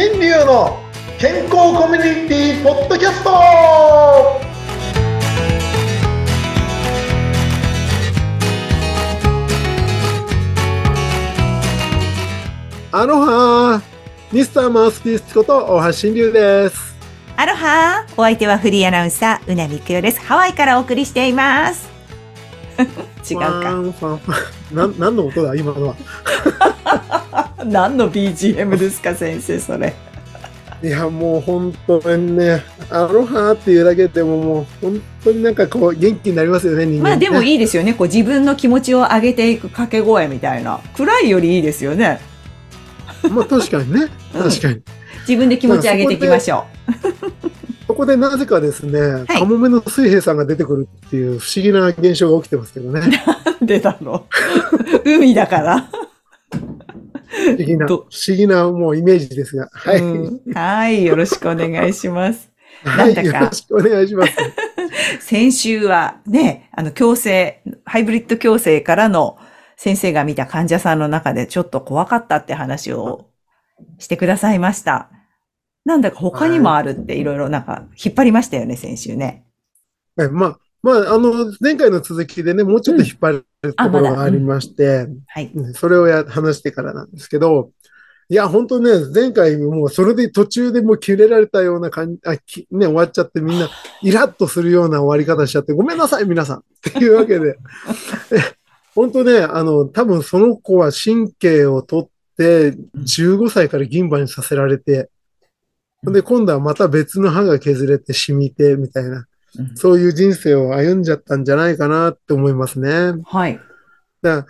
新流の健康コミュニティポッドキャストアロハミスターマウスピースこと大橋新流ですアロハお相手はフリーアナウンサー、うなみくよです。ハワイからお送りしています。違うか。なん何の音だ今のは 何の BGM ですか、先生、それ。いやもう本当にねアロハっていうだけでももう本当になんかこう元気になりますよね人間まあでもいいいですよね。こう自分の気持ちを上げていく掛け声みたいな。暗いよりいいですよね。まあ確かにね うん確かに、自分で気持ち上げていきましょ そこでなぜかですね、いカモメの水平さんが出てくるっていう不思議な現象が起きてますけどねう。でだろう。海だから。不思議な不ど思議なもうイメージですがはい、うんはい。よろしくお願いします。はいなんだかよろしくお願いします 先週はね、あの、矯正、ハイブリッド矯正からの先生が見た患者さんの中でちょっと怖かったって話をしてくださいました。なんだか他にもあるっていろいろなんか引っ張りましたよね、先週ね。えまあまああの前回の続きでねもうちょっと引っ張るところがありまして、はい。うんそれをや話してからなんですけど、いや、本当ね、前回もうそれで途中でもう切れられたような感じ、あ、きね、終わっちゃってみんな イラッとするような終わり方しちゃって、ごめんなさい、皆さん。っていうわけで。え本当ね、あの、多分その子は神経を取って、15歳から銀歯にさせられて、うんで、今度はまた別の歯が削れて染みて、みたいな、うんそういう人生を歩んじゃったんじゃないかなって思いますね。はい。だ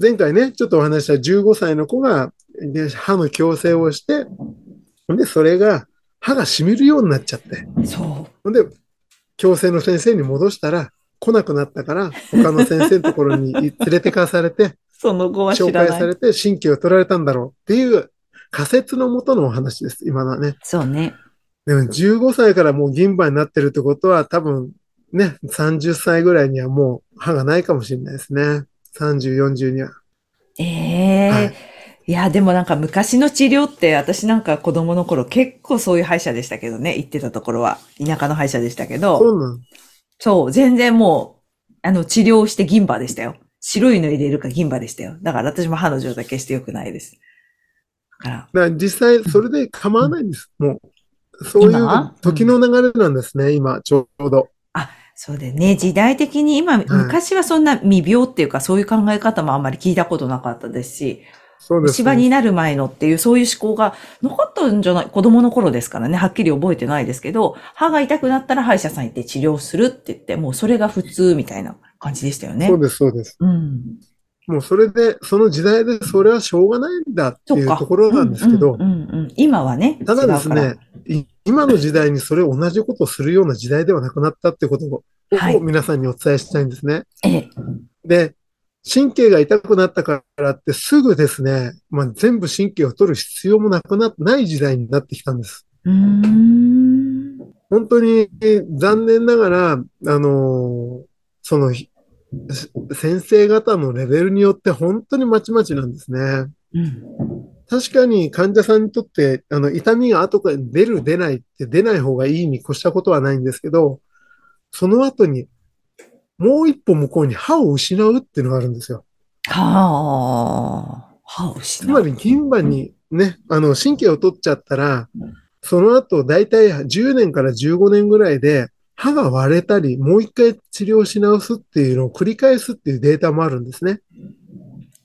前回ね、ちょっとお話した15歳の子がで歯の矯正をして、で、それが歯が染みるようになっちゃって、そほんで、矯正の先生に戻したら来なくなったから、他の先生のところに 連れてかされて、う。その後は知紹。介されて神経を取られたんだろうっていう仮説のもとのお話です、今のはね。そうね。でも15歳からもう銀歯になってるってことは多分ね、30歳ぐらいにはもう歯がないかもしれないですね。30、40には。ええはいいや、でもなんか昔の治療って私なんか子供の頃結構そういう歯医者でしたけどね、行ってたところは。田舎の歯医者でしたけど。そうなんそう、全然もう、あの、治療して銀歯でしたよ。白いの入れるか銀歯でしたよ。だから私も歯の状態決して良くないです。だから、だから実際それで構わないんです。もう。そういう今？時の流れなんですね、今、ちょうど。そうでね、時代的に今、昔はそんな未病っていうかそういう考え方もあんまり聞いたことなかったですし、そうです、芝になる前のっていうそういう思考がなかったんじゃない、子供の頃ですからね、はっきり覚えてないですけど、歯が痛くなったら歯医者さん行って治療するって言って、もうそれが普通みたいな感じでしたよね。そうです、そうです。うん。もうそれで、その時代でそれはしょうがないんだって。いううところなんですけどうん、うんうんうん今はね、ただですね、い今の時代にそれ同じことをするような時代ではなくなったってことを皆さんにお伝えしたいんですね。ええ、で、神経が痛くなったからってすぐですね、まあ、全部神経を取る必要もなくな、ない時代になってきたんです。本当に残念ながら、あのーその、ひ先生方のレベルによって本当にまちまちなんですね。うん。確かに患者さんにとって、あの、痛みが後から出る出ないって出ない方がいいに越したことはないんですけど、その後に、もう一歩向こうに歯を失うっていうのがあるんですよ。はあ。歯を失う。つまり銀歯にね、あの、神経を取っちゃったら、その後、だいたい10年から15年ぐらいで、歯が割れたり、もう一回治療し直すっていうのを繰り返すっていうデータもあるんですね。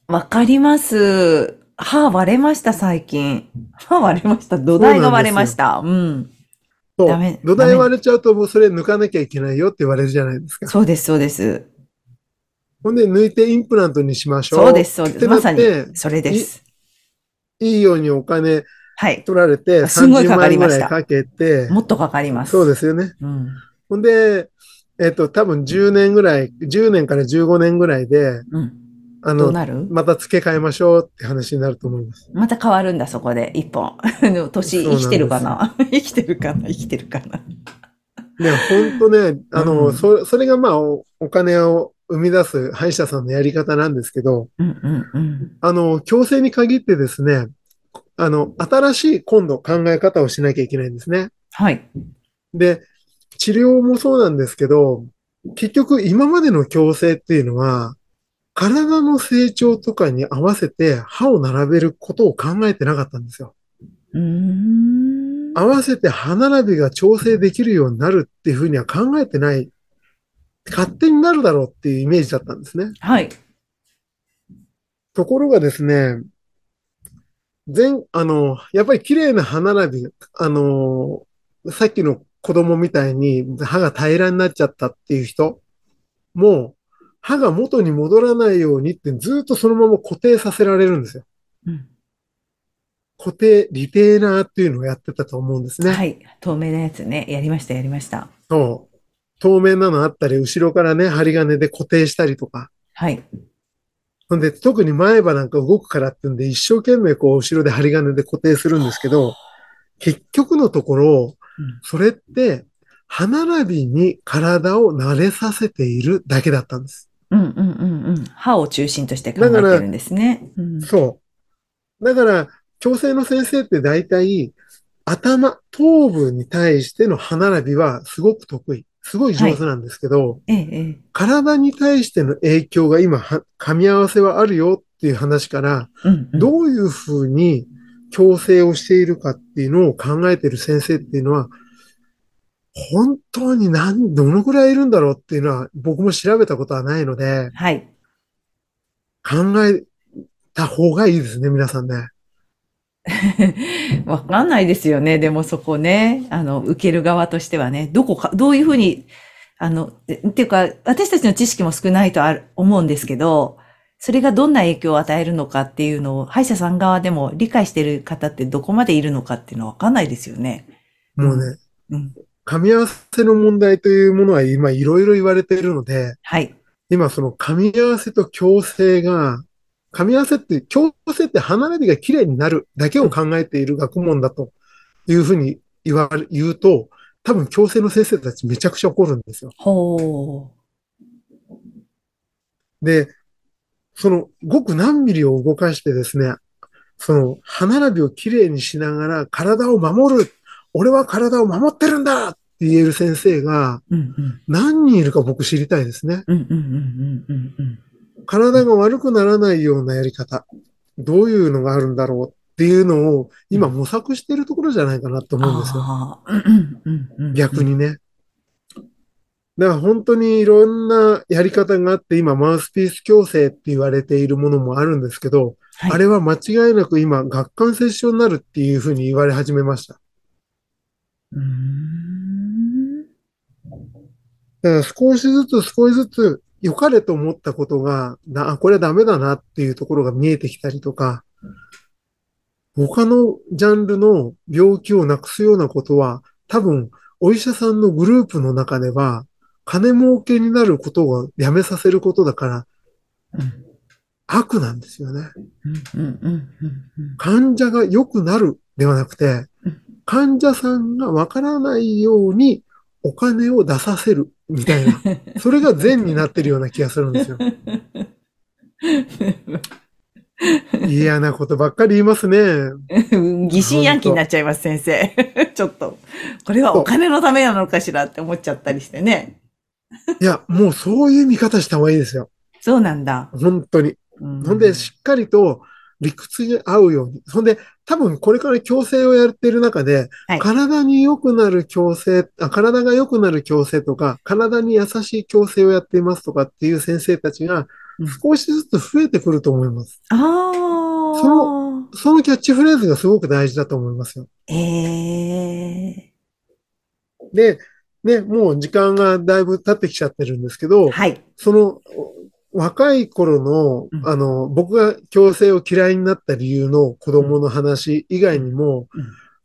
わかります。歯割れました、最近。歯割れました。土台が割れました。うん。そうダメ土台割れちゃうと、もうそれ抜かなきゃいけないよって言われるじゃないですか。そうです、そうです。ほんで、抜いてインプラントにしましょう。そうです、そうです。まさに、それです。いいようにお金はい。取られて、すんごい30かかりました万円ぐらいかけて、もっとかかります。そうですよね。うん。ほんで、えっと、多分10年ぐらい、10年から15年ぐらいで、うん。あの、また付け替えましょうって話になると思います。また変わるんだ、そこで、一本。でも年、生きてるかな？生きてるかな？生きてるかな？ね、ほんとね、あの、うんそ、それがまあお、お金を生み出す歯医者さんのやり方なんですけど、うんうんうん。あの、矯正に限ってですね、あの、新しい今度考え方をしなきゃいけないんですね。はい。で、治療もそうなんですけど、結局今までの矯正っていうのは、体の成長とかに合わせて歯を並べることを考えてなかったんですよ。うーん。合わせて歯並びが調整できるようになるっていうふうには考えてない。勝手になるだろうっていうイメージだったんですね。はい。ところがですね、全、あの、やっぱり綺麗な歯並び、あの、さっきの子供みたいに歯が平らになっちゃったっていう人も、歯が元に戻らないようにってずっとそのまま固定させられるんですよ。うん固定、リテーナーっていうのをやってたと思うんですね。はい。透明なやつね。やりました、やりました。そう。透明なのあったり、後ろからね、針金で固定したりとか。はい。ほんで、特に前歯なんか動くからってんで、一生懸命こう、後ろで針金で固定するんですけど、結局のところ、うんそれって、歯並びに体を慣れさせているだけだったんです。うんうんうんうん。歯を中心として考えてるんですね。うんそう。だから、矯正の先生って大体、頭、頭部に対しての歯並びはすごく得意。すごい上手なんですけど、ええ、ええ。体に対しての影響が今は、噛み合わせはあるよっていう話から、うんうん。どういうふうに矯正をしているかっていうのを考えている先生っていうのは、本当に何、どのくらいいるんだろうっていうのは僕も調べたことはないので、はい。考えた方がいいですね、皆さんね。わかんないですよね。でもそこね、あの、受ける側としてはね、どこか、どういうふうに、あの、えっていうか、私たちの知識も少ないとある、思うんですけど、それがどんな影響を与えるのかっていうのを、歯医者さん側でも理解してる方ってどこまでいるのかっていうのはわかんないですよね。もうね、うん。噛み合わせの問題というものは今いろいろ言われているので、はい。今その噛み合わせと矯正が、噛み合わせって、矯正って歯並びが綺麗になるだけを考えている学問だというふうに言われ、言うと、多分矯正の先生たちめちゃくちゃ怒るんですよ。ほで、その、ごく何ミリを動かしてですね、その、歯並びを綺麗にしながら体を守る。俺は体を守ってるんだって言える先生が。何人いるか僕知りたいですね。体が悪くならないようなやり方。どういうのがあるんだろうっていうのを今模索しているところじゃないかなと思うんですよ。逆にね。だから本当にいろんなやり方があって、今マウスピース矯正って言われているものもあるんですけど、はい。あれは間違いなく今、顎関節症になるっていうふうに言われ始めました。うーん。だから少しずつ少しずつ良かれと思ったことが、な、あこれはダメだなっていうところが見えてきたりとか、他のジャンルの病気をなくすようなことは、多分、お医者さんのグループの中では、金儲けになることをやめさせることだから、うん悪なんですよね。患者が良くなるではなくてうん、患者さんがわからないようにお金を出させるみたいな、それが善になってるような気がするんですよ。嫌なことばっかり言いますね。うん。疑心暗鬼になっちゃいます、先生。ちょっと。これはお金のためなのかしらって思っちゃったりしてね。いや、もうそういう見方した方がいいですよ。そうなんだ。本当に。うんほんで、しっかりと理屈に合うように。ほんで、多分これから矯正をやっている中で、はい体に良くなる矯正あ、体が良くなる矯正とか、体に優しい矯正をやっていますとかっていう先生たちがうん少しずつ増えてくると思います。ああ。そそのキャッチフレーズがすごく大事だと思いますよ。ええで、ね、もう時間がだいぶ経ってきちゃってるんですけど、はい。その、若い頃のう、んあの、僕が矯正を嫌いになった理由の子供の話以外にも、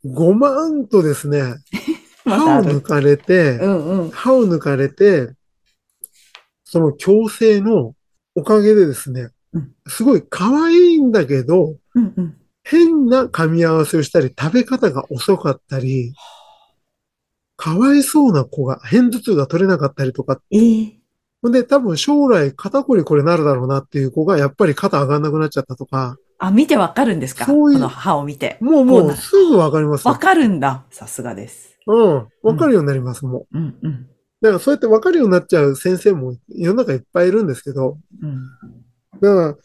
5万とですね、歯を抜。かれてう、んうん。歯を抜かれて、その矯正のおかげでですねうん、すごい可愛いんだけど、うんうん。変な噛み合わせをしたり、食べ方が遅かったり、かわいそうな子が、片頭痛が取れなかったりとかええほんで、多分将来肩こりこれなるだろうなっていう子が、やっぱり肩上がんなくなっちゃったとか、あ、見てわかるんですか？そういうこの歯を見て。もうもうすぐわかりますよわかるんだ。さすがです。うん。わかるようになります、もう。うん、うん、だからそうやってわかるようになっちゃう先生も世の中いっぱいいるんですけど、うん。だから、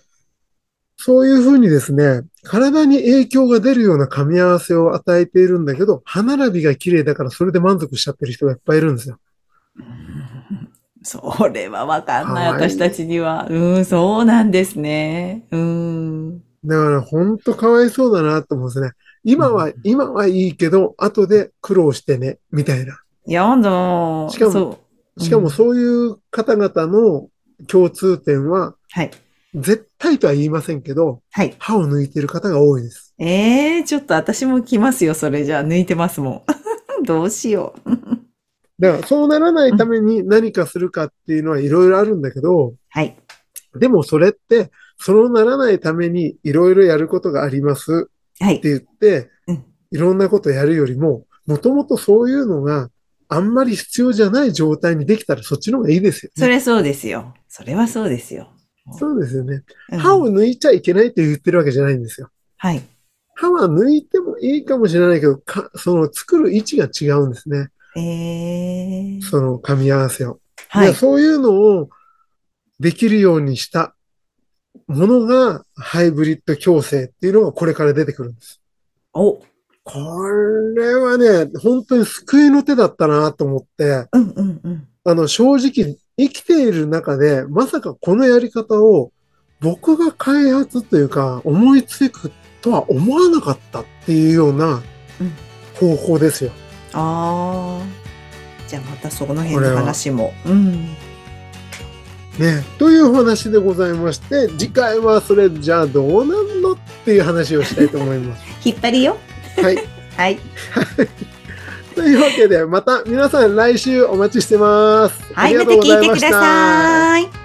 そういうふうにですね、体に影響が出るような噛み合わせを与えているんだけど、歯並びが綺麗だからそれで満足しちゃってる人がいっぱいいるんですよ。それはわかんない、はい私たちには。うん、そうなんですね。うん。だから本当かわいそうだなと思うんですね。今は、今はいいけど、後で苦労してね、みたいな。やだ。しかも。しかもうんそういう方々の共通点は、はい。絶対とは言いませんけど、はい。歯を抜いてる方が多いです。ええー、ちょっと私も来ますよ、それじゃあ。抜いてますもん。どうしよう。だからそうならないために何かするかっていうのはいろいろあるんだけど、はい。でもそれって、そうならないためにいろいろやることがありますはいって。言ってうん、いろんなことやるよりも、もともとそういうのがあんまり必要じゃない状態にできたらそっちの方がいいですよ、ね。それそうですよ。それはそうですよ。そうですよね。うん歯を抜いちゃいけないって言ってるわけじゃないんですよ。はい。歯は抜いてもいいかもしれないけど、かその作る位置が違うんですね。ええー。その噛み合わせを。はい。でそういうのをできるようにしたものがハイブリッド矯正っていうのがこれから出てくるんです。お。これはね、本当に救いの手だったなと思って、うんうんうん。あの、正直生きている中で、まさかこのやり方を僕が開発というか思いつくとは思わなかったっていうようなうん方法ですよ。ああ。じゃあまたその辺の話も。うん。ね。というお話でございまして、次回はそれじゃあどうなんのっていう話をしたいと思います。引っ張りよ。はい。はい。というわけで、また皆さん来週お待ちしてます。はい、ありがまたとうございました聞いてください。